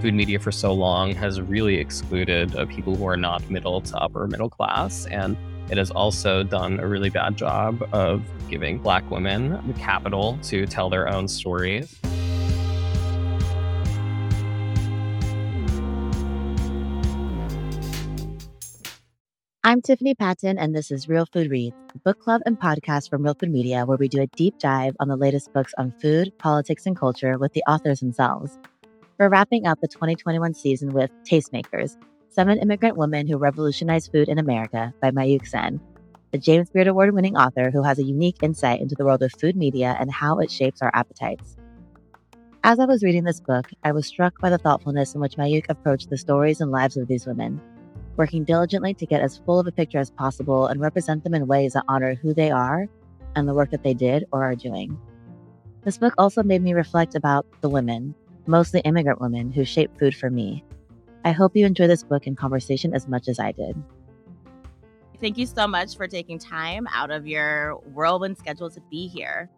food media for so long has really excluded uh, people who are not middle to upper middle class. And it has also done a really bad job of giving Black women the capital to tell their own stories. I'm Tiffany Patton, and this is Real Food Reads, a book club and podcast from Real Food Media, where we do a deep dive on the latest books on food, politics, and culture with the authors themselves. We're wrapping up the 2021 season with Tastemakers, Seven Immigrant Women Who Revolutionized Food in America by Mayukh Sen, a James Beard Award winning author who has a unique insight into the world of food media and how it shapes our appetites. As I was reading this book, I was struck by the thoughtfulness in which Mayukh approached the stories and lives of these women working diligently to get as full of a picture as possible and represent them in ways that honor who they are and the work that they did or are doing. This book also made me reflect about the women, mostly immigrant women, who shaped food for me. I hope you enjoy this book and conversation as much as I did. Thank you so much for taking time out of your whirlwind schedule to be here.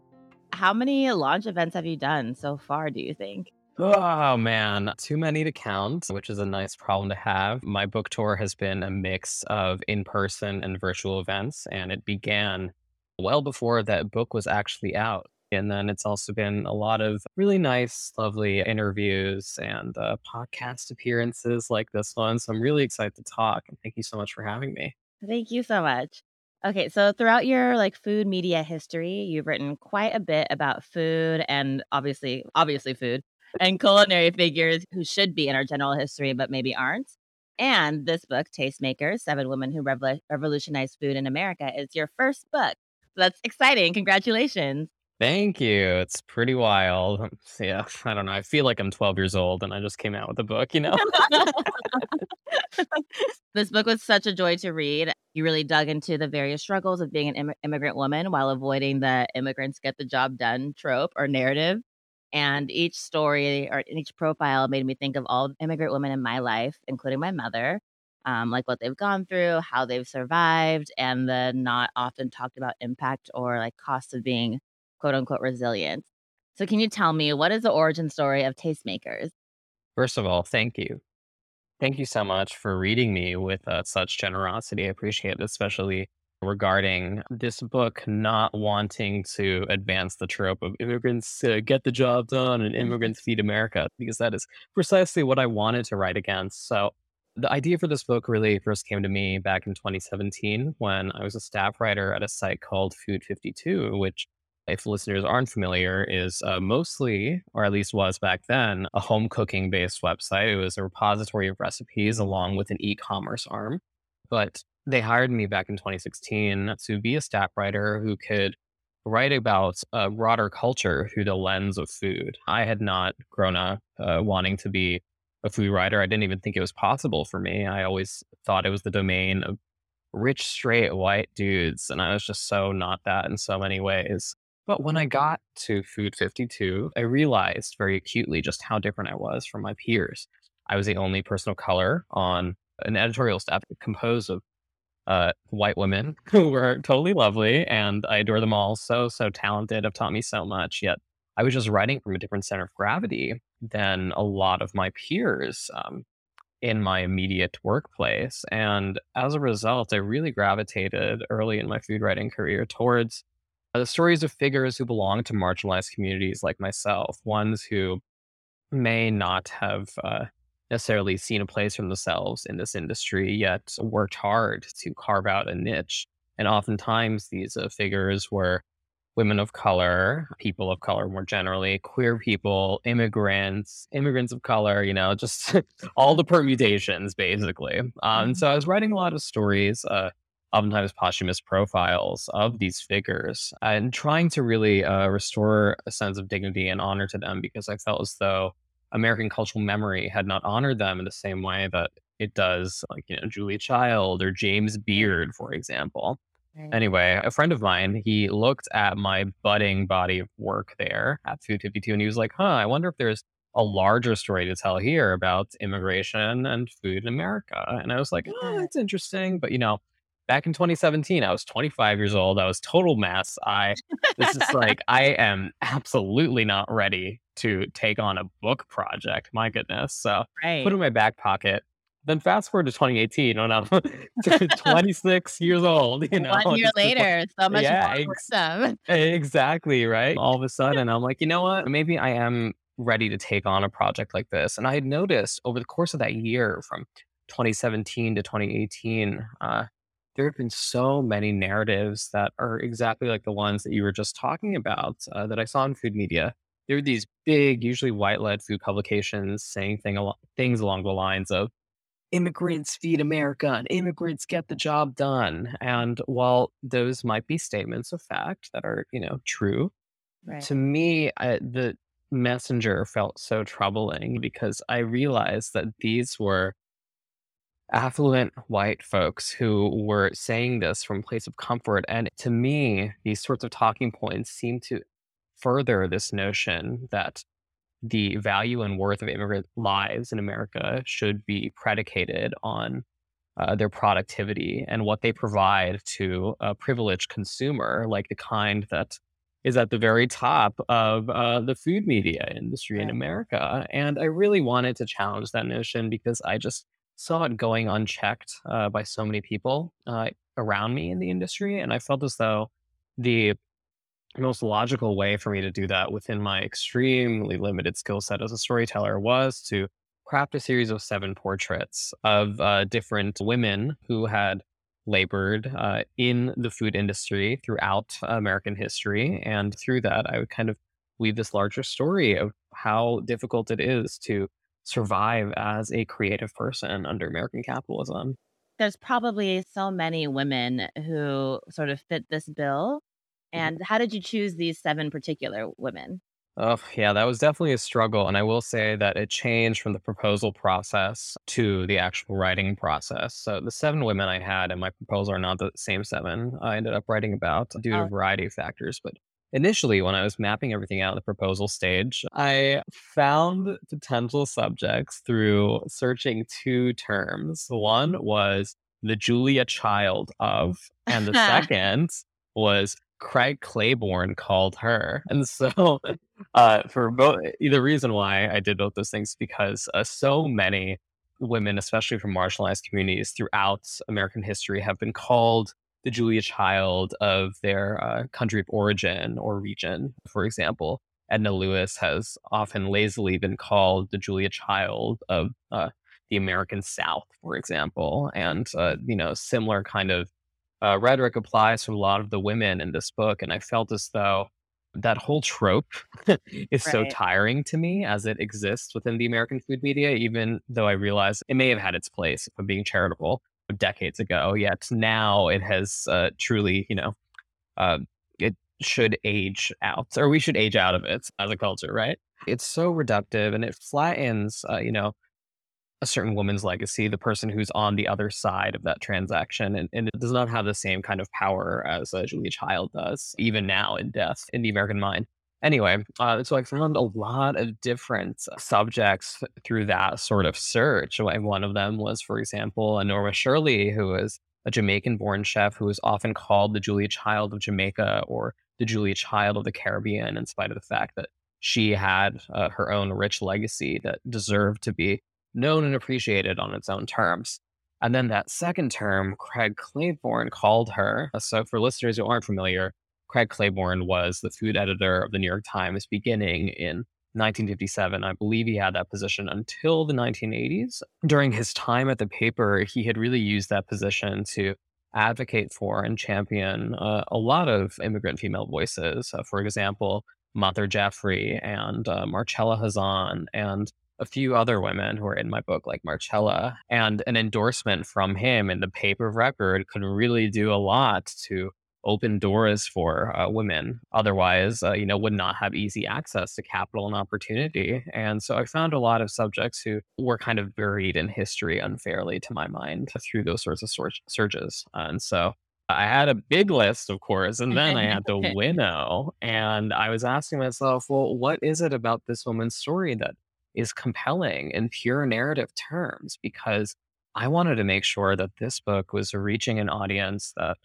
How many launch events have you done so far, do you think? Oh man, too many to count, which is a nice problem to have. My book tour has been a mix of in person and virtual events, and it began well before that book was actually out. And then it's also been a lot of really nice, lovely interviews and uh, podcast appearances like this one. So I'm really excited to talk. And thank you so much for having me. Thank you so much. Okay, so throughout your like food media history, you've written quite a bit about food and obviously obviously food and culinary figures who should be in our general history, but maybe aren't. And this book, Tastemakers Seven Women Who Revolutionized Food in America, is your first book. So that's exciting. Congratulations. Thank you. It's pretty wild. Yeah, I don't know. I feel like I'm 12 years old and I just came out with a book, you know? this book was such a joy to read. You really dug into the various struggles of being an Im- immigrant woman while avoiding the immigrants get the job done trope or narrative. And each story or each profile made me think of all immigrant women in my life, including my mother, um, like what they've gone through, how they've survived, and the not often talked about impact or like cost of being quote unquote resilience. So, can you tell me what is the origin story of Tastemakers? First of all, thank you. Thank you so much for reading me with uh, such generosity. I appreciate it, especially regarding this book not wanting to advance the trope of immigrants uh, get the job done and mm-hmm. immigrants feed America, because that is precisely what I wanted to write against. So, the idea for this book really first came to me back in 2017 when I was a staff writer at a site called Food 52, which, if listeners aren't familiar, is uh, mostly, or at least was back then, a home cooking based website. It was a repository of recipes along with an e commerce arm. But they hired me back in 2016 to be a staff writer who could write about a broader culture through the lens of food. I had not grown up uh, wanting to be a food writer. I didn't even think it was possible for me. I always thought it was the domain of rich, straight white dudes. And I was just so not that in so many ways. But when I got to Food 52, I realized very acutely just how different I was from my peers. I was the only person of color on an editorial staff composed of uh, white women who were totally lovely, and I adore them all. So so talented, have taught me so much. Yet I was just writing from a different center of gravity than a lot of my peers um, in my immediate workplace, and as a result, I really gravitated early in my food writing career towards the stories of figures who belong to marginalized communities like myself, ones who may not have uh, necessarily seen a place for themselves in this industry, yet worked hard to carve out a niche. And oftentimes, these uh, figures were women of color, people of color more generally, queer people, immigrants, immigrants of color, you know, just all the permutations basically. Um, so I was writing a lot of stories, uh, oftentimes posthumous profiles of these figures and trying to really uh, restore a sense of dignity and honor to them because I felt as though American cultural memory had not honored them in the same way that it does, like, you know, Julia Child or James Beard, for example. Right. Anyway, a friend of mine, he looked at my budding body of work there at Food 52 and he was like, huh, I wonder if there's a larger story to tell here about immigration and food in America. And I was like, oh, that's interesting. But, you know, back in 2017, I was 25 years old. I was total mess. I this is like I am absolutely not ready to take on a book project. My goodness. So put Right. it in my back pocket. Then fast forward to 2018 when I'm 26 years old, you know, 1 year later, so much yeah, more ex- exactly, right? All of a sudden I'm like, you know what? Maybe I am ready to take on a project like this. And I had noticed over the course of that year from 2017 to 2018, uh, there have been so many narratives that are exactly like the ones that you were just talking about uh, that I saw in food media. There are these big, usually white-led food publications saying thing alo- things along the lines of "immigrants feed America" and "immigrants get the job done." And while those might be statements of fact that are, you know, true, Right. to me, I, the messenger felt so troubling because I realized that these were affluent white folks who were saying this from a place of comfort. And to me, these sorts of talking points seem to further this notion that the value and worth of immigrant lives in America should be predicated on uh, their productivity and what they provide to a privileged consumer, like the kind that is at the very top of uh, the food media industry in America. And I really wanted to challenge that notion because I just saw it going unchecked uh, by so many people uh, around me in the industry. And I felt as though the most logical way for me to do that within my extremely limited skill set as a storyteller was to craft a series of seven portraits of uh, different women who had labored uh, in the food industry throughout American history. And through that, I would kind of weave this larger story of how difficult it is to survive as a creative person under American capitalism. There's probably so many women who sort of fit this bill, mm-hmm. and how did you choose these 7 particular women? Oh, yeah, that was definitely a struggle. And I will say that it changed from the proposal process to the actual writing process. So the seven women I had in my proposal are not the same seven I ended up writing about due to a Oh, variety of factors. But initially, when I was mapping everything out in the proposal stage, I found potential subjects through searching two terms. One was the Julia Child of, and the second was Craig Claiborne called her. And so uh, for both, the reason why I did both those things because uh, so many women, especially from marginalized communities throughout American history, have been called the Julia Child of their uh, country of origin or region. For example, Edna Lewis has often lazily been called the Julia Child of uh, the American South, for example, and uh, you know similar kind of uh, rhetoric applies to a lot of the women in this book. And I felt as though that whole trope is so tiring to me as it exists within the American food media, even though I realize it may have had its place, if I'm being charitable, decades ago. Yet now it has uh, truly, you know, uh, it should age out, or we should age out of it as a culture, right? It's so reductive and it flattens, uh, you know, a certain woman's legacy, the person who's on the other side of that transaction, and, and it does not have the same kind of power as Julia Child does, even now in death in the American mind. Anyway, uh, so I found a lot of different subjects through that sort of search. And one of them was, for example, Norma Shirley, who is a Jamaican born chef who is often called the Julia Child of Jamaica or the Julia Child of the Caribbean, in spite of the fact that she had uh, her own rich legacy that deserved to be known and appreciated on its own terms. And then that second term, Craig Claiborne called her. So, for listeners who aren't familiar, Craig Claiborne was the food editor of the New York Times beginning in 1957. I believe he had that position until the 1980s. During his time at the paper, he had really used that position to advocate for and champion uh, a lot of immigrant female voices. Uh, for example, Madhur Jaffrey and uh, Marcella Hazan and a few other women who are in my book, like Marcella, and an endorsement from him in the paper of record could really do a lot to open doors for uh, women. Otherwise, uh, you know, would not have easy access to capital and opportunity. And so I found a lot of subjects who were kind of buried in history unfairly, to my mind, through those sorts of sor- surges. And so I had a big list, of course, and then I had to winnow. And I was asking myself, well, what is it about this woman's story that is compelling in pure narrative terms? Because I wanted to make sure that this book was reaching an audience that,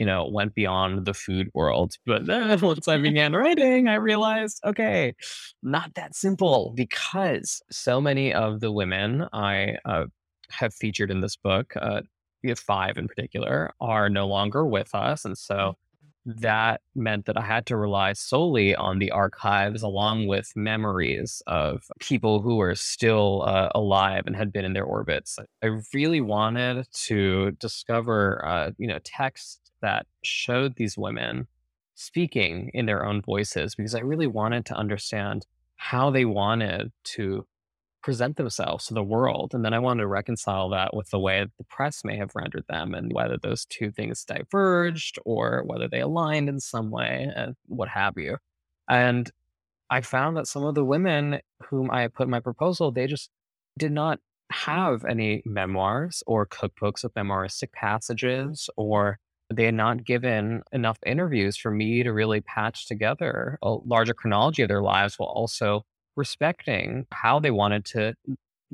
you know, went beyond the food world. But then once I began writing, I realized, okay, not that simple because so many of the women I uh, have featured in this book, uh, we have five in particular, are no longer with us. And so that meant that I had to rely solely on the archives along with memories of people who were still uh, alive and had been in their orbits. I really wanted to discover, uh, you know, texts that showed these women speaking in their own voices because I really wanted to understand how they wanted to present themselves to the world. And then I wanted to reconcile that with the way the press may have rendered them and whether those two things diverged or whether they aligned in some way and what have you. And I found that some of the women whom I put my proposal, they just did not have any memoirs or cookbooks of memoiristic passages, or they had not given enough interviews for me to really patch together a larger chronology of their lives while also respecting how they wanted to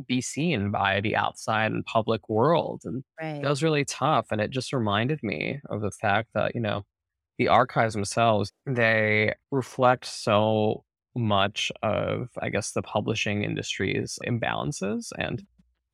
be seen by the outside and public world. And that was really tough. And it just reminded me of the fact that, you know, the archives themselves, they reflect so much of, I guess, the publishing industry's imbalances. And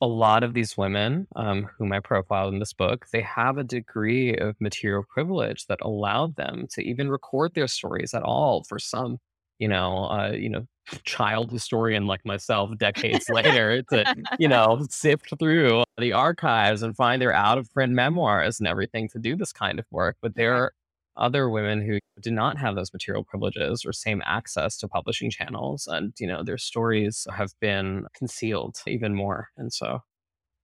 a lot of these women, um, whom I profiled in this book, they have a degree of material privilege that allowed them to even record their stories at all for some, you know, uh, you know, child historian like myself decades later to, you know, sift through the archives and find their out of print memoirs and everything to do this kind of work. But are other women who did not have those material privileges or same access to publishing channels. And, you know, their stories have been concealed even more. And so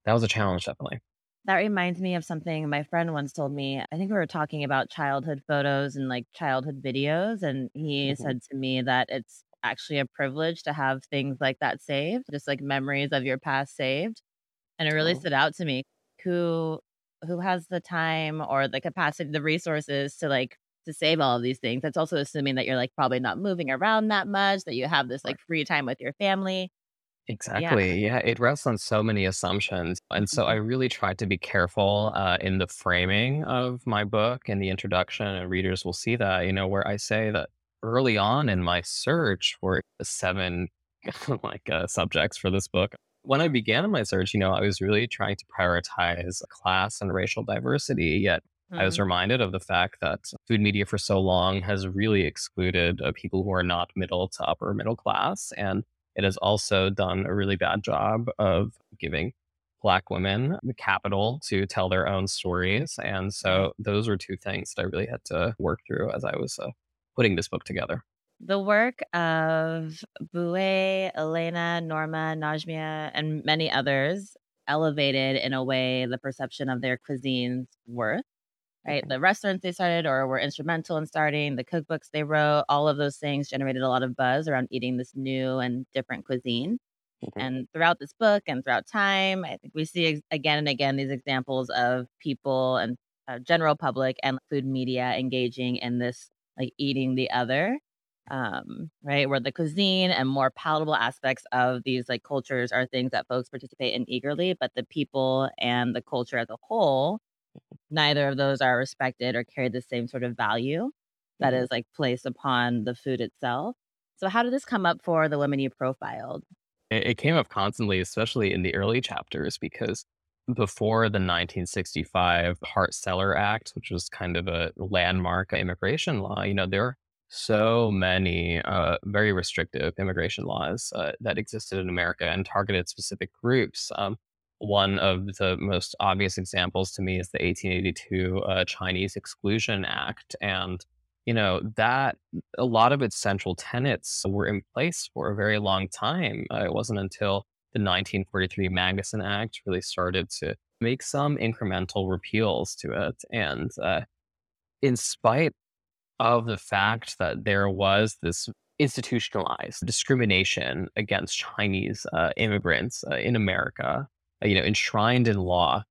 that was a challenge, definitely. That reminds me of something my friend once told me. I think we were talking about childhood photos and like childhood videos, and he Mhm. said to me that it's actually a privilege to have things like that saved, just like memories of your past saved. And it really Oh, stood out to me. Who who has the time or the capacity, the resources to like to save all of these things? That's also assuming that you're like probably not moving around that much, that you have this like free time with your family. Exactly. Yeah, it rests on so many assumptions. And so I Mhm. really tried to be careful uh, in the framing of my book and the introduction, and readers will see that, you know, where I say that early on in my search for the seven like uh, subjects for this book, when I began my search, you know, I was really trying to prioritize class and racial diversity. Yet I was Mhm. reminded of the fact that food media for so long has really excluded uh, people who are not middle to upper middle class. And it has also done a really bad job of giving Black women the capital to tell their own stories. And so those were two things that I really had to work through as I was uh, putting this book together. The work of Buwei, Elena, Norma, Najmieh, and many others elevated in a way the perception of their cuisine's worth, right? The restaurants they started or were instrumental in starting, the cookbooks they wrote, all of those things generated a lot of buzz around eating this new and different cuisine. mhm, And throughout this book and throughout time, I think we see ex- again and again these examples of people and uh, general public and food media engaging in this like eating the other, um, right? Where the cuisine and more palatable aspects of these like cultures are things that folks participate in eagerly, but the people and the culture as a whole, neither of those are respected or carry the same sort of value that mhm. is like placed upon the food itself. So, how did this come up for the women you profiled? It, it came up constantly, especially in the early chapters, because before the 1965 Hart-Celler Act, which was kind of a landmark immigration law, you know, there so many uh, very restrictive immigration laws uh, that existed in America and targeted specific groups. Um, one of the most obvious examples to me is the 1882 uh, Chinese Exclusion Act. And, you know, that a lot of its central tenets were in place for a very long time. Uh, it wasn't until the 1943 Magnuson Act really started to make some incremental repeals to it. And uh, in spite of the fact that there was this institutionalized discrimination against Chinese uh, immigrants uh, in America, uh, you know, enshrined in law,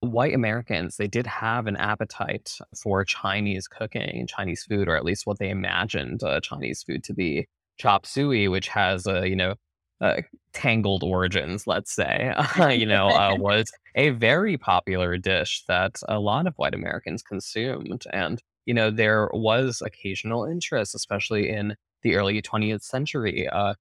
white Americans, they did have an appetite for Chinese cooking and Chinese food, or at least what they imagined uh, Chinese food to be. Chop suey, which has a, you know, uh, tangled origins, let's say, uh, you know, uh, was a very popular dish that a lot of white Americans consumed. And, you know, there was occasional interest, especially in the early 20th century, uh,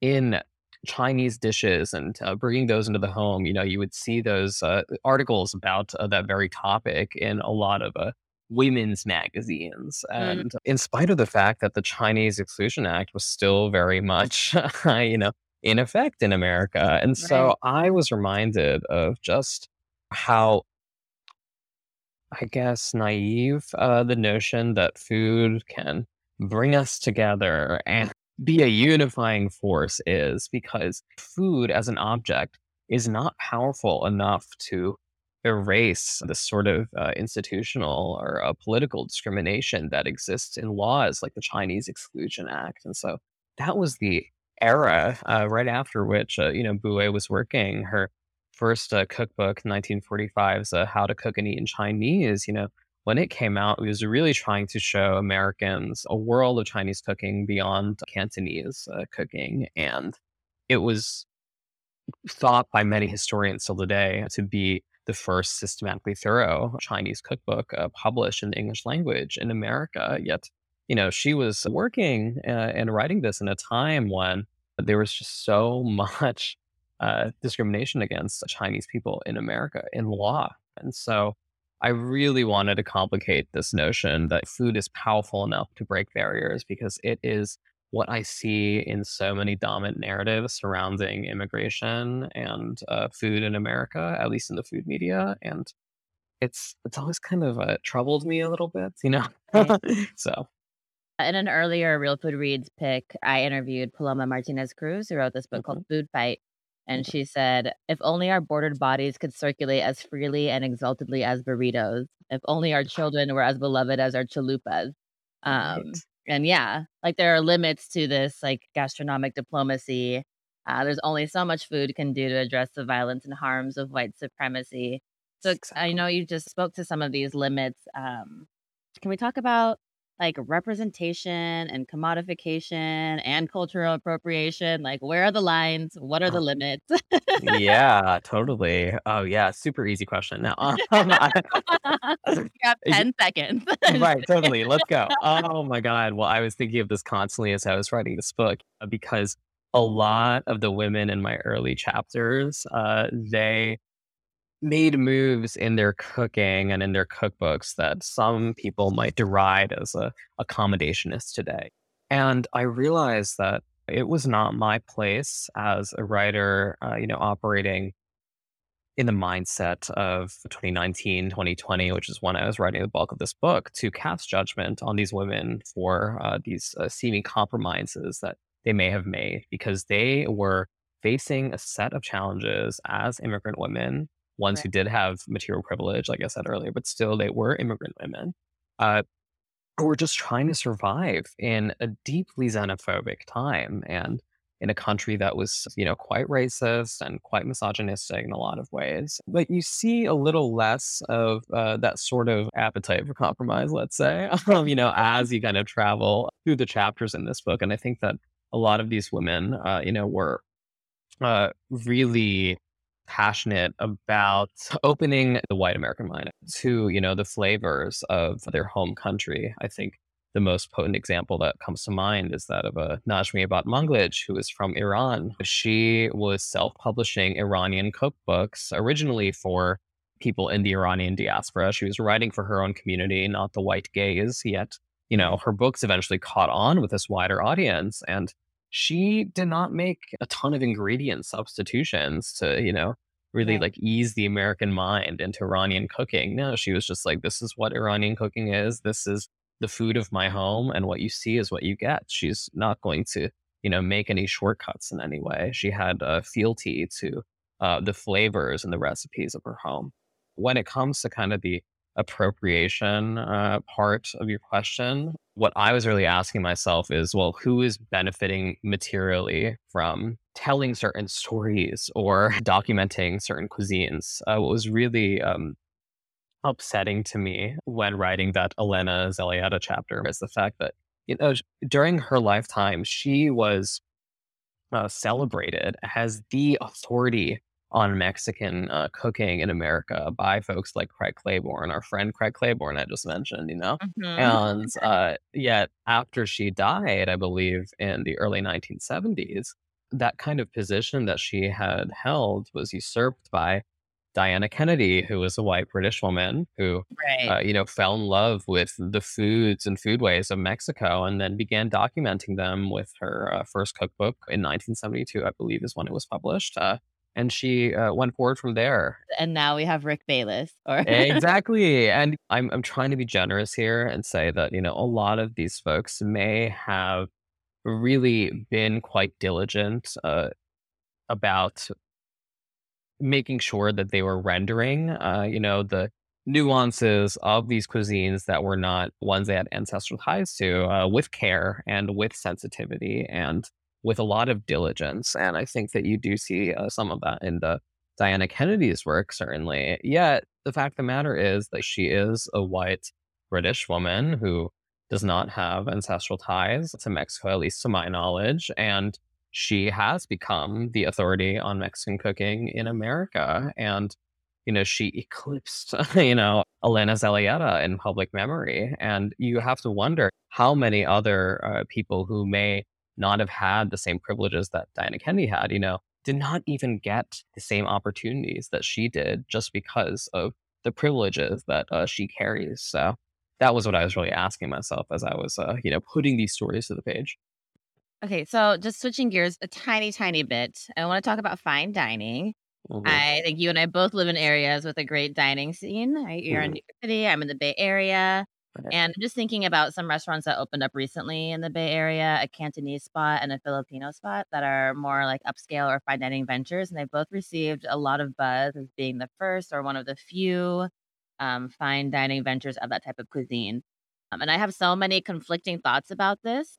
in Chinese dishes and uh, bringing those into the home. You know, you would see those uh, articles about uh, that very topic in a lot of uh, women's magazines. Mm, And in spite of the fact that the Chinese Exclusion Act was still very much, you know, in effect in America. And right. so I was reminded of just how, I guess, naive uh, the notion that food can bring us together and be a unifying force is, because food as an object is not powerful enough to erase the sort of uh, institutional or uh, political discrimination that exists in laws like the Chinese Exclusion Act. And so that was the era uh, right after which, uh, you know, Buwei was working. Her first uh, cookbook, 1945's uh, How to Cook and Eat in Chinese, you know, when it came out, it was really trying to show Americans a world of Chinese cooking beyond Cantonese uh, cooking. And it was thought by many historians still today to be the first systematically thorough Chinese cookbook uh, published in the English language in America. Yet, you know, she was working uh, and writing this in a time when there was just so much uh, discrimination against Chinese people in America in law. And so I really wanted to complicate this notion that food is powerful enough to break barriers because it is what I see in so many dominant narratives surrounding immigration and uh, food in America, at least in the food media, and it's it's always kind of uh, troubled me a little bit, you know. Right. so In an earlier Real Food Reads pick, I interviewed Paloma Martinez Cruz, who wrote this book called mhm, Food Fight. And mhm, she said, if only our bordered bodies could circulate as freely and exaltedly as burritos, if only our children were as beloved as our chalupas. Um, right, and yeah, like there are limits to this like gastronomic diplomacy. Uh, there's only so much food can do to address the violence and harms of white supremacy. So I know you just spoke to some of these limits. Um, can we talk about like representation and commodification and cultural appropriation? Like, where are the lines? What are the limits? Yeah, totally. Oh, yeah, super easy question. Now, um, I you have 10 seconds. Right, totally, let's go. Oh my god, well, I was thinking of this constantly as I was writing this book, uh, because a lot of the women in my early chapters, uh, they made moves in their cooking and in their cookbooks that some people might deride as a accommodationist today. And I realized that it was not my place as a writer, uh, you know, operating in the mindset of 2019, 2020, which is when I was writing the bulk of this book, to cast judgment on these women for uh, these uh, seeming compromises that they may have made because they were facing a set of challenges as immigrant women, ones Right. who did have material privilege, like I said earlier, but still they were immigrant women. Uh, who were just trying to survive in a deeply xenophobic time and in a country that was, you know, quite racist and quite misogynistic in a lot of ways. But you see a little less of uh, that sort of appetite for compromise, let's say, um, you know, as you kind of travel through the chapters in this book. And I think that a lot of these women, uh, you know, were uh, really passionate about opening the white American mind to, you know, the flavors of their home country. I think the most potent example that comes to mind is that of a Najmieh Batmanglij, who is from Iran. She was self-publishing Iranian cookbooks originally for people in the Iranian diaspora. She was writing for her own community, not the white gaze. Yet, you know, her books eventually caught on with this wider audience. And she did not make a ton of ingredient substitutions to, you know, really Right. like ease the American mind into Iranian cooking. No, she was just like, this is what Iranian cooking is. This is the food of my home. And what you see is what you get. She's not going to, you know, make any shortcuts in any way. She had a fealty to uh, the flavors and the recipes of her home. When it comes to kind of the appropriation uh, part of your question, what I was really asking myself is, well, who is benefiting materially from telling certain stories or documenting certain cuisines? Uh, what was really um, upsetting to me when writing that Elena Zelayeta chapter is the fact that, you know, during her lifetime, she was uh, celebrated as the authority on Mexican uh, cooking in America by folks like Craig Claiborne, our friend Craig Claiborne I just mentioned, you know? Mhm. And uh, yet, after she died, I believe in the early 1970s, that kind of position that she had held was usurped by Diana Kennedy, who was a white British woman who, Right. uh, you know, fell in love with the foods and foodways of Mexico and then began documenting them with her uh, first cookbook in 1972, I believe, is when it was published. Uh, and she uh, went forward from there. And now we have Rick Bayless or Exactly. And I'm I'm trying to be generous here and say that, you know, a lot of these folks may have really been quite diligent uh, about making sure that they were rendering, uh, you know, the nuances of these cuisines that were not ones they had ancestral ties to uh, with care and with sensitivity and with a lot of diligence. And I think that you do see uh, some of that in the Diana Kennedy's work, certainly. Yet the fact of the matter is that she is a white British woman who does not have ancestral ties to Mexico, at least to my knowledge. And she has become the authority on Mexican cooking in America. And, you know, she eclipsed, you know, Elena Zelayeta in public memory. And you have to wonder how many other uh, people who may not have had the same privileges that Diana Kennedy had, you know, did not even get the same opportunities that she did just because of the privileges that uh, she carries. So that was what I was really asking myself as I was, uh, you know, putting these stories to the page. Okay, so just switching gears a tiny, tiny bit. I want to talk about fine dining. Mhm, I think you and I both live in areas with a great dining scene. Right? You're in mhm, New York City, I'm in the Bay Area. And just thinking about some restaurants that opened up recently in the Bay Area, a Cantonese spot and a Filipino spot that are more like upscale or fine dining ventures. And they both received a lot of buzz as being the first or one of the few um, fine dining ventures of that type of cuisine. Um, and I have so many conflicting thoughts about this.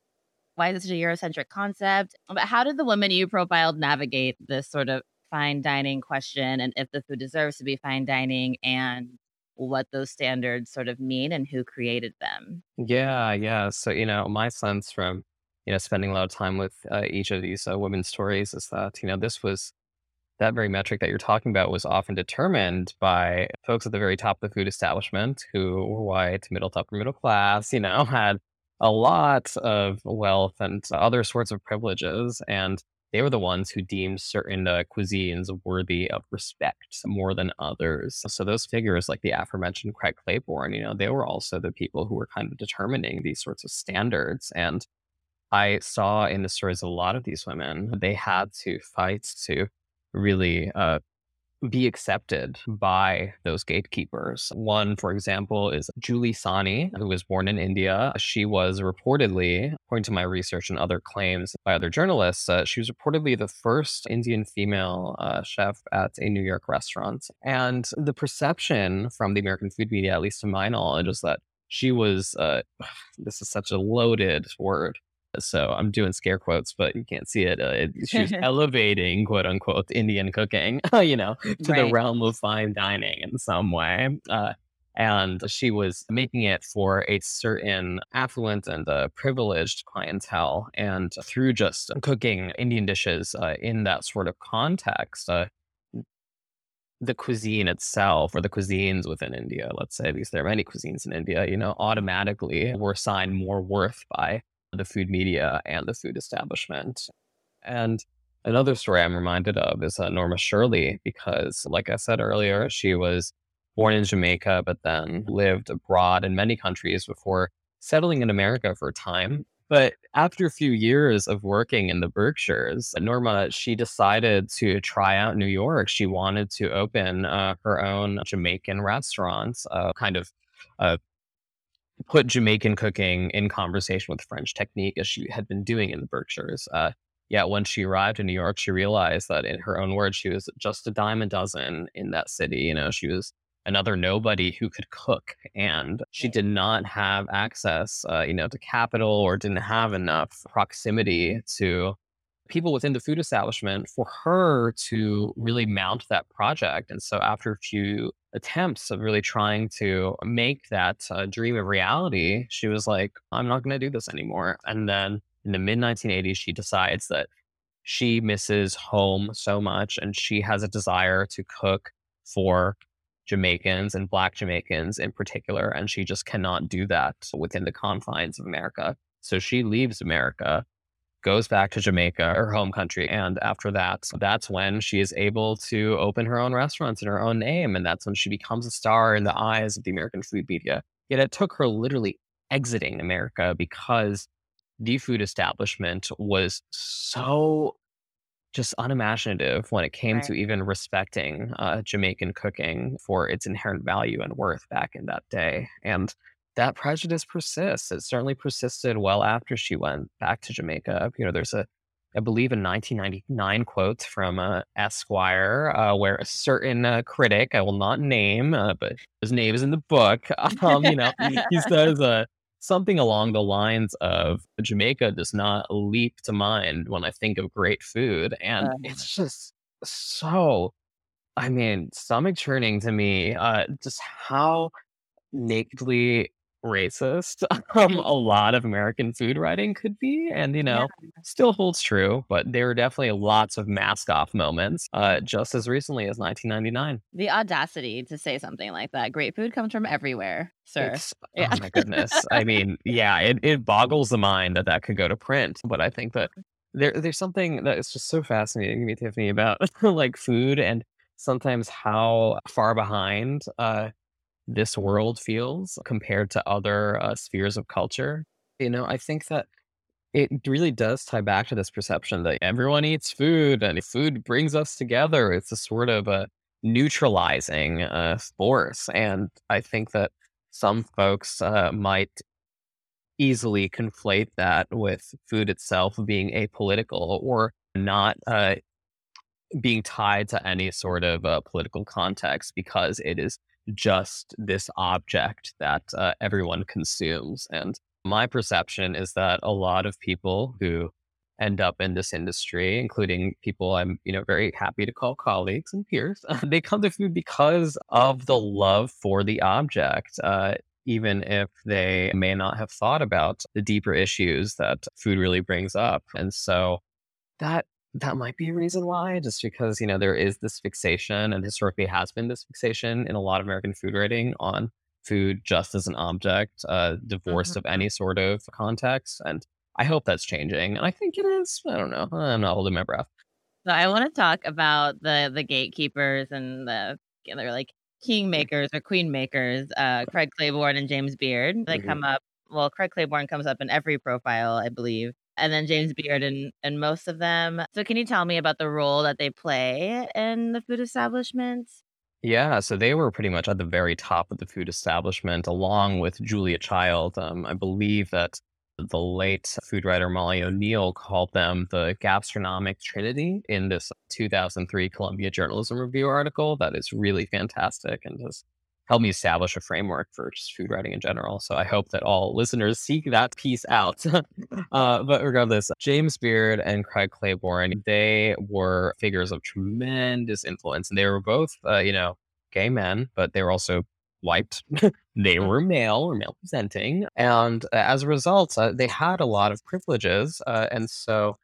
Why is this a Eurocentric concept? But how did the women you profiled navigate this sort of fine dining question and if the food deserves to be fine dining and what those standards sort of mean and who created them? Yeah, yeah. So, you know, my sense from, you know, spending a lot of time with uh, each of these uh, women's stories is that, you know, this was that very metric that you're talking about was often determined by folks at the very top of the food establishment who were white, middle to upper middle class, you know, had a lot of wealth and other sorts of privileges. And they were the ones who deemed certain uh, cuisines worthy of respect more than others. So those figures, like the aforementioned Craig Claiborne, you know, they were also the people who were kind of determining these sorts of standards. And I saw in the stories a lot of these women, they had to fight to really uh, be accepted by those gatekeepers. One, for example, is Julie Sahni, who was born in India. She was reportedly, according to my research and other claims by other journalists, uh, she was reportedly the first Indian female uh, chef at a New York restaurant. And the perception from the American food media, at least to my knowledge, is that she was, uh, this is such a loaded word so I'm doing scare quotes, but you can't see it. Uh, it she was elevating, quote unquote, Indian cooking, you know, to the realm of fine dining in some way. Uh, and she was making it for a certain affluent and uh, privileged clientele. And through just cooking Indian dishes uh, in that sort of context, uh, the cuisine itself or the cuisines within India, let's say, because there are many cuisines in India, you know, automatically were assigned more worth by the food media and the food establishment. And another story I'm reminded of is uh, Norma Shirley, because, like I said earlier, she was born in Jamaica, but then lived abroad in many countries before settling in America for a time. But after a few years of working in the Berkshires, Norma, she decided to try out New York. She wanted to open uh, her own Jamaican restaurant, uh, kind of uh, put Jamaican cooking in conversation with French technique as she had been doing in the Berkshires. Uh, yet when she arrived in New York, she realized that in her own words, she was just a dime a dozen in that city. You know, she was another nobody who could cook, and she did not have access, uh, you know, to capital or didn't have enough proximity to people within the food establishment for her to really mount that project. And so, after a few attempts of really trying to make that uh, dream a reality, she was like, I'm not going to do this anymore. And then in the mid 1980s, she decides that she misses home so much and she has a desire to cook for Jamaicans and Black Jamaicans in particular. And she just cannot do that within the confines of America. So she leaves America, goes back to Jamaica, her home country. And after that, that's when she is able to open her own restaurants in her own name. And that's when she becomes a star in the eyes of the American food media. Yet it took her literally exiting America because the food establishment was so just unimaginative when it came to even respecting uh, Jamaican cooking for its inherent value and worth back in that day. And that prejudice persists. It certainly persisted well after she went back to Jamaica. You know, there's a, I believe, a 1999 quote from uh, Esquire uh, where a certain uh, critic, I will not name, uh, but his name is in the book, um, you know, he says, uh, something along the lines of Jamaica does not leap to mind when I think of great food. And it's just so, I mean, stomach churning to me, uh, just how nakedly racist um, a lot of American food writing could be. And, you yeah. know, still holds true, but there were definitely lots of mask off moments uh, just as recently as 1999. The audacity to say something like that. Great food comes from everywhere, sir. Yeah. oh my goodness. I mean, yeah, it it boggles the mind that that could go to print, but I think that there there's something that is just so fascinating to me, Tiffany, about like food and sometimes how far behind uh this world feels compared to other uh, spheres of culture. You know, I think that it really does tie back to this perception that everyone eats food and food brings us together. It's a sort of a neutralizing uh, force. And I think that some folks uh, might easily conflate that with food itself being apolitical or not uh, being tied to any sort of uh, political context because it is just this object that uh, everyone consumes. And my perception is that a lot of people who end up in this industry, including people I'm, you know, very happy to call colleagues and peers, they come to food because of the love for the object. Uh, even if they may not have thought about the deeper issues that food really brings up. And so that that might be a reason why, just because, you know, there is this fixation and historically has been this fixation in a lot of American food writing on food just as an object, uh, divorced of Mhm. any sort of context. And I hope that's changing. And I think it is. I don't know. I'm not holding my breath. So I want to talk about the the gatekeepers and the they're like kingmakers or queen makers, uh, Craig Claiborne and James Beard. They Mhm. come up. Well, Craig Claiborne comes up in every profile, I believe, and then James Beard and in most of them. So can you tell me about the role that they play in the food establishment? Yeah, so they were pretty much at the very top of the food establishment, along with Julia Child. Um, I believe that the late food writer Molly O'Neill called them the gastronomic trinity in this 2003 Columbia Journalism Review article. That is really fantastic and has helped me establish a framework for just food writing in general. So I hope that all listeners seek that piece out. uh, but regardless, James Beard and Craig Claiborne, they were figures of tremendous influence, and they were both, uh, you know, gay men, but they were also white. they were male or male presenting, and uh, as a result, uh, they had a lot of privileges, uh, and so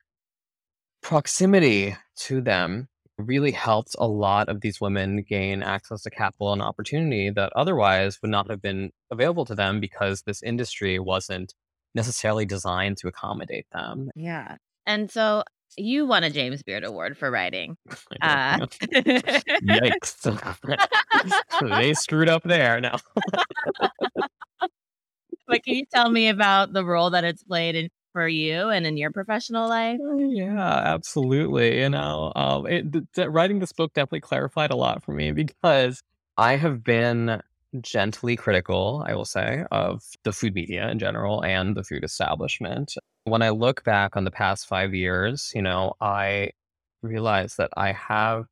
proximity to them really helped a lot of these women gain access to capital and opportunity that otherwise would not have been available to them because this industry wasn't necessarily designed to accommodate them. Yeah. And so you won a James Beard Award for writing. Uh. Yikes. they screwed up there. now. but can you tell me about the role that it's played in for you and in your professional life? Uh, Yeah, absolutely. You know, um, it, th- th- writing this book definitely clarified a lot for me because I have been gently critical, I will say, of the food media in general and the food establishment. When I look back on the past five years, you know, I realize that I have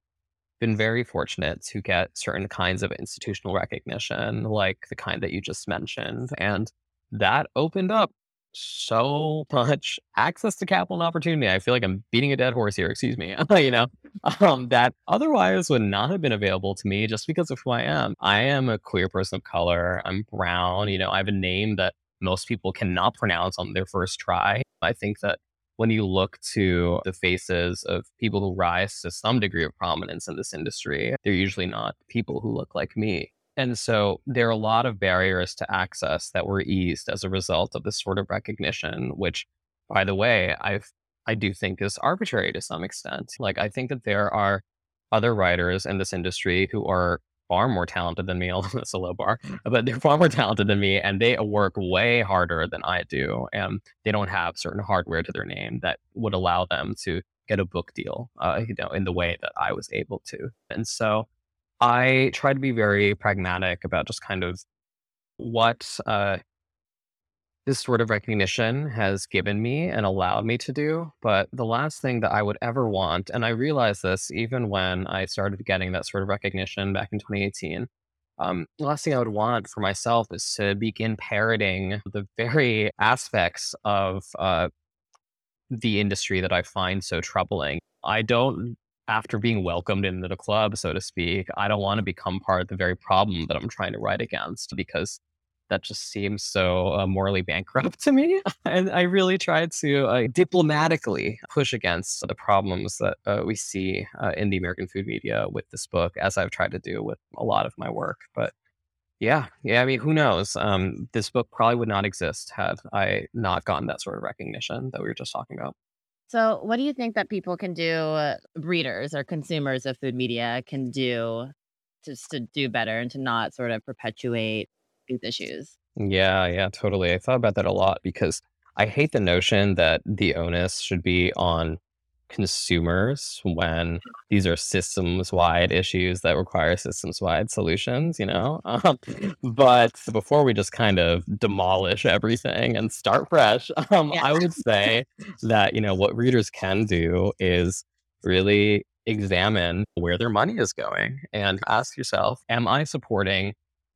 been very fortunate to get certain kinds of institutional recognition, like the kind that you just mentioned. And that opened up so much access to capital and opportunity. I feel like I'm beating a dead horse here, excuse me, you know, um, that otherwise would not have been available to me just because of who I am. I am a queer person of color. I'm brown, you know, I have a name that most people cannot pronounce on their first try. I think that when you look to the faces of people who rise to some degree of prominence in this industry, they're usually not people who look like me. And so there are a lot of barriers to access that were eased as a result of this sort of recognition, which, by the way, I've I do think is arbitrary to some extent. Like I think that there are other writers in this industry who are far more talented than me, although it's a low bar, but they're far more talented than me and they work way harder than I do. And they don't have certain hardware to their name that would allow them to get a book deal, uh, you know, in the way that I was able to. And so I try to be very pragmatic about just kind of what uh, this sort of recognition has given me and allowed me to do. But the last thing that I would ever want, and I realized this even when I started getting that sort of recognition back in 2018, um, the last thing I would want for myself is to begin parroting the very aspects of uh, the industry that I find so troubling. I don't, after being welcomed into the club, so to speak, I don't want to become part of the very problem that I'm trying to write against because that just seems so uh, morally bankrupt to me. and I really tried to uh, diplomatically push against the problems that uh, we see uh, in the American food media with this book, as I've tried to do with a lot of my work. But yeah, yeah, I mean, who knows? Um, this book probably would not exist had I not gotten that sort of recognition that we were just talking about. So, what do you think that people can do, uh, readers or consumers of food media can do just to do better and to not sort of perpetuate these issues. Yeah, yeah, totally. I thought about that a lot because I hate the notion that the onus should be on consumers when these are systems wide issues that require systems wide solutions, you know? Um, but before we just kind of demolish everything and start fresh, um, Yeah. I would say that, you know, what readers can do is really examine where their money is going and ask yourself, am I supporting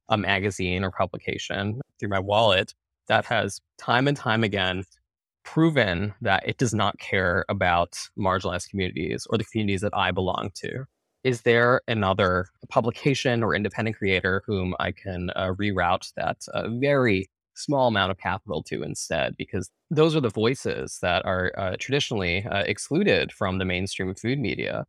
a magazine or publication through my wallet that has time and time again proven that it does not care about marginalized communities or the communities that I belong to. Is there another publication or independent creator whom I can uh, reroute that uh, very small amount of capital to instead? Because those are the voices that are uh, traditionally uh, excluded from the mainstream food media.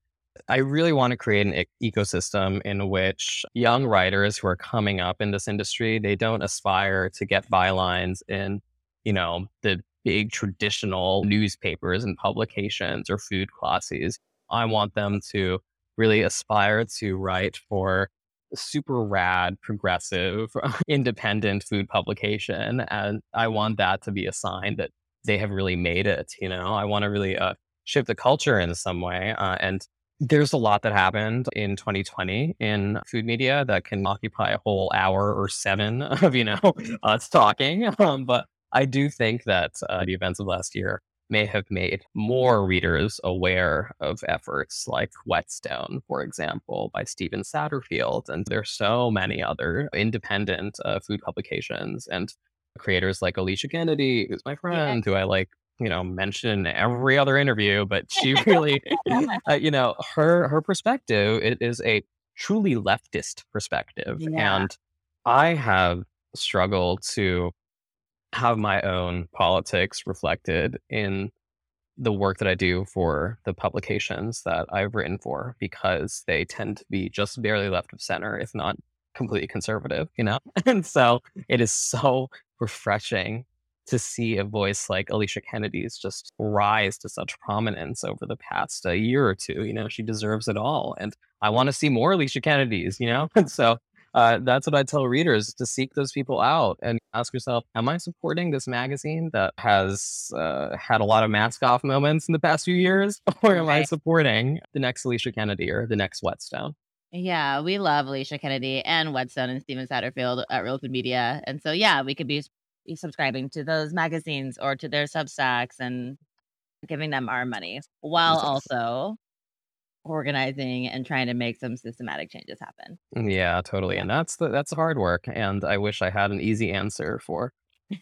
I really want to create an e- ecosystem in which young writers who are coming up in this industry, they don't aspire to get bylines in, you know, the big traditional newspapers and publications or food classes. I want them to really aspire to write for super rad, progressive, independent food publication. And I want that to be a sign that they have really made it. You know, I want to really uh, shift the culture in some way. Uh, and there's a lot that happened in 2020 in food media that can occupy a whole hour or seven of, you know, us talking. Um, but I do think that uh, the events of last year may have made more readers aware of efforts like Whetstone, for example, by Stephen Satterfield. And there's so many other independent uh, food publications and creators like Alicia Kennedy, who's my Yeah. friend, who I like you know mention every other interview but she really uh, you know her her perspective it is a truly leftist perspective Yeah. and i have struggled to have my own politics reflected in the work that i do for the publications that i've written for because they tend to be just barely left of center if not completely conservative you know and so it is so refreshing to see a voice like Alicia Kennedy's just rise to such prominence over the past uh, year or two. You know, she deserves it all. And I want to see more Alicia Kennedy's, you know? And so uh, that's what I tell readers to seek those people out and ask yourself, am I supporting this magazine that has uh, had a lot of mask off moments in the past few years? Or am I supporting the next Alicia Kennedy or the next Whetstone? Yeah, we love Alicia Kennedy and Whetstone and Stephen Satterfield at Real Food Media. And so, yeah, we could be, be subscribing to those magazines or to their Substacks and giving them our money while also organizing and trying to make some systematic changes happen. Mm, yeah, totally. Yeah. And that's the that's hard work. And I wish I had an easy answer for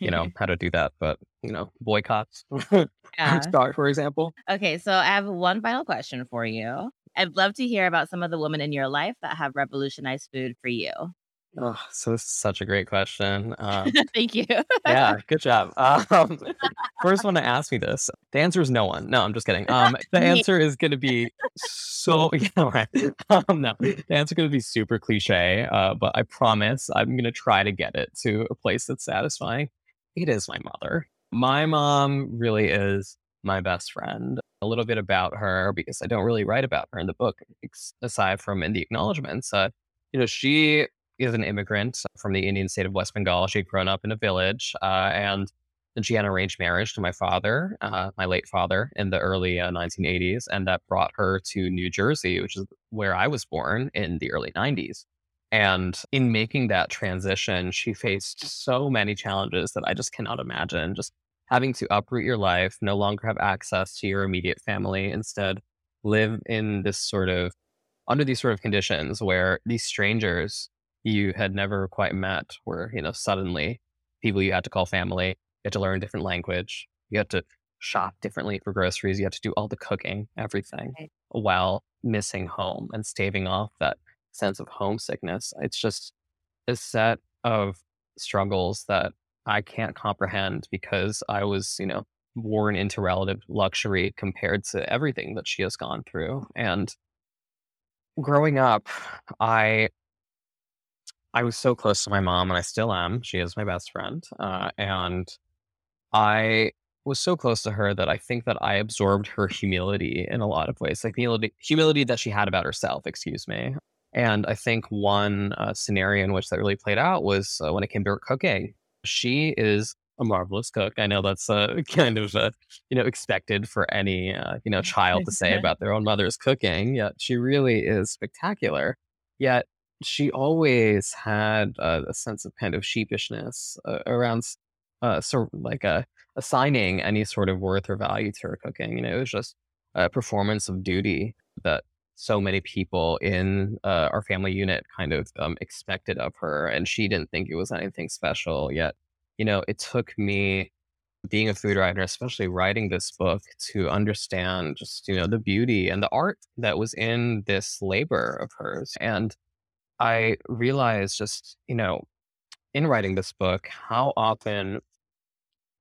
you know how to do that but you know boycotts yeah. start for example Okay, so I have one final question for you. I'd love to hear about some of the women in your life that have revolutionized food for you. Oh, so this is such a great question. Um, Thank you. yeah, good job. Um, first one to ask me this. The answer is no one. No, I'm just kidding. Um, the answer is going to be so yeah, right. Um, no, the answer is going to be super cliche. Uh, but I promise I'm going to try to get it to a place that's satisfying. It is my mother. My mom really is my best friend. A little bit about her because I don't really write about her in the book, ex- aside from in the acknowledgments. Uh, you know, she is an immigrant from the Indian state of West Bengal. She'd grown up in a village, uh, and then she had an arranged marriage to my father, uh, my late father, in the early uh, 1980s, and that brought her to New Jersey, which is where I was born in the early 90s. And in making that transition, she faced so many challenges that I just cannot imagine. Just having to uproot your life, no longer have access to your immediate family, instead live in this sort of under these sort of conditions where these strangers you had never quite met were, you know, suddenly people you had to call family. You had to learn a different language. You had to shop differently for groceries. You had to do all the cooking, everything, Right. while missing home and staving off that sense of homesickness. It's just a set of struggles that I can't comprehend because I was, you know, born into relative luxury compared to everything that she has gone through. And growing up, I I was so close to my mom, and I still am. She is my best friend. Uh, and I was so close to her that I think that I absorbed her humility in a lot of ways, like humility, humility that she had about herself, excuse me. And I think one uh, scenario in which that really played out was uh, when it came to her cooking. She is a marvelous cook. I know that's uh, kind of uh, you know expected for any uh, you know child to say about their own mother's cooking. Yet she really is spectacular. Yet she always had uh, a sense of kind of sheepishness uh, around uh, sort of like a assigning any sort of worth or value to her cooking. You know, it was just a performance of duty that so many people in uh, our family unit kind of um, expected of her, and she didn't think it was anything special. Yet, you know, it took me being a food writer, especially writing this book, to understand just you know the beauty and the art that was in this labor of hers, and I realized just you know in writing this book how often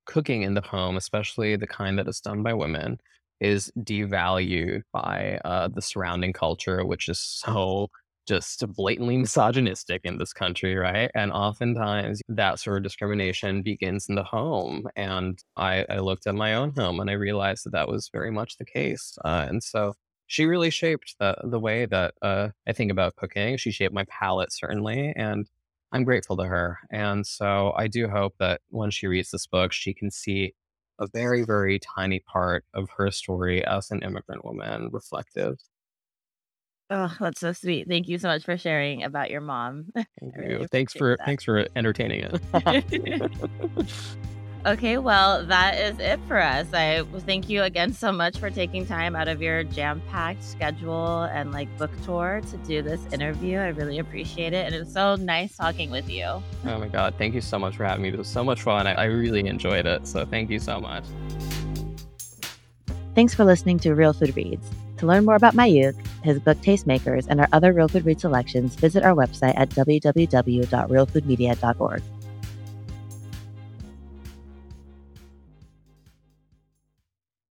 cooking in the home, especially the kind that is done by women, is devalued by uh, the surrounding culture, which is so just blatantly misogynistic in this country, right? And oftentimes that sort of discrimination begins in the home. And I, I looked at my own home and I realized that that was very much the case. Uh, and so she really shaped the, the way that uh, I think about cooking. She shaped my palate, certainly. And I'm grateful to her. And so I do hope that when she reads this book, she can see a very, very tiny part of her story as an immigrant woman reflective. Oh, that's so sweet. Thank you so much for sharing about your mom. Thank really you. Thanks for thanks for entertaining it. Okay, well, that is it for us. I thank you again so much for taking time out of your jam-packed schedule and like book tour to do this interview. I really appreciate it. And it was so nice talking with you. oh my god, thank you so much for having me. It was so much fun. I, I really enjoyed it. So thank you so much. Thanks for listening to Real Food Reads. To learn more about Mayukh, his book Tastemakers, and our other Real Food Read selections, visit our website at www.realfoodmedia.org.